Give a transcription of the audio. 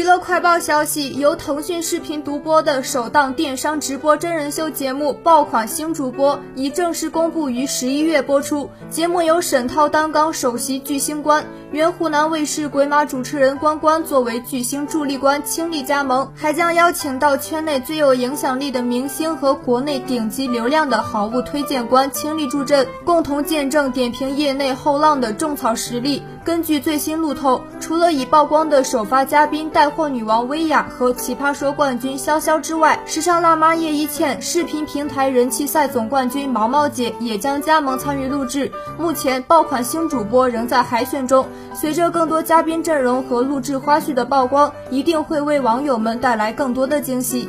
娱乐快报消息，由腾讯视频独播的首档电商直播真人秀节目《爆款新主播》已正式公布于十一月播出。节目由沈涛担纲首席巨星官，原湖南卫视鬼马主持人关关作为巨星助力官倾力加盟，还将邀请到圈内最有影响力的明星和国内顶级流量的好物推荐官倾力助阵，共同见证点评业内后浪的种草实力。根据最新路透，除了已曝光的首发嘉宾带货女王薇娅和奇葩说冠军潇潇之外，时尚辣妈叶一茜、视频平台人气赛总冠军毛毛姐也将加盟参与录制。目前爆款新主播仍在海选中，随着更多嘉宾阵容和录制花絮的曝光，一定会为网友们带来更多的惊喜。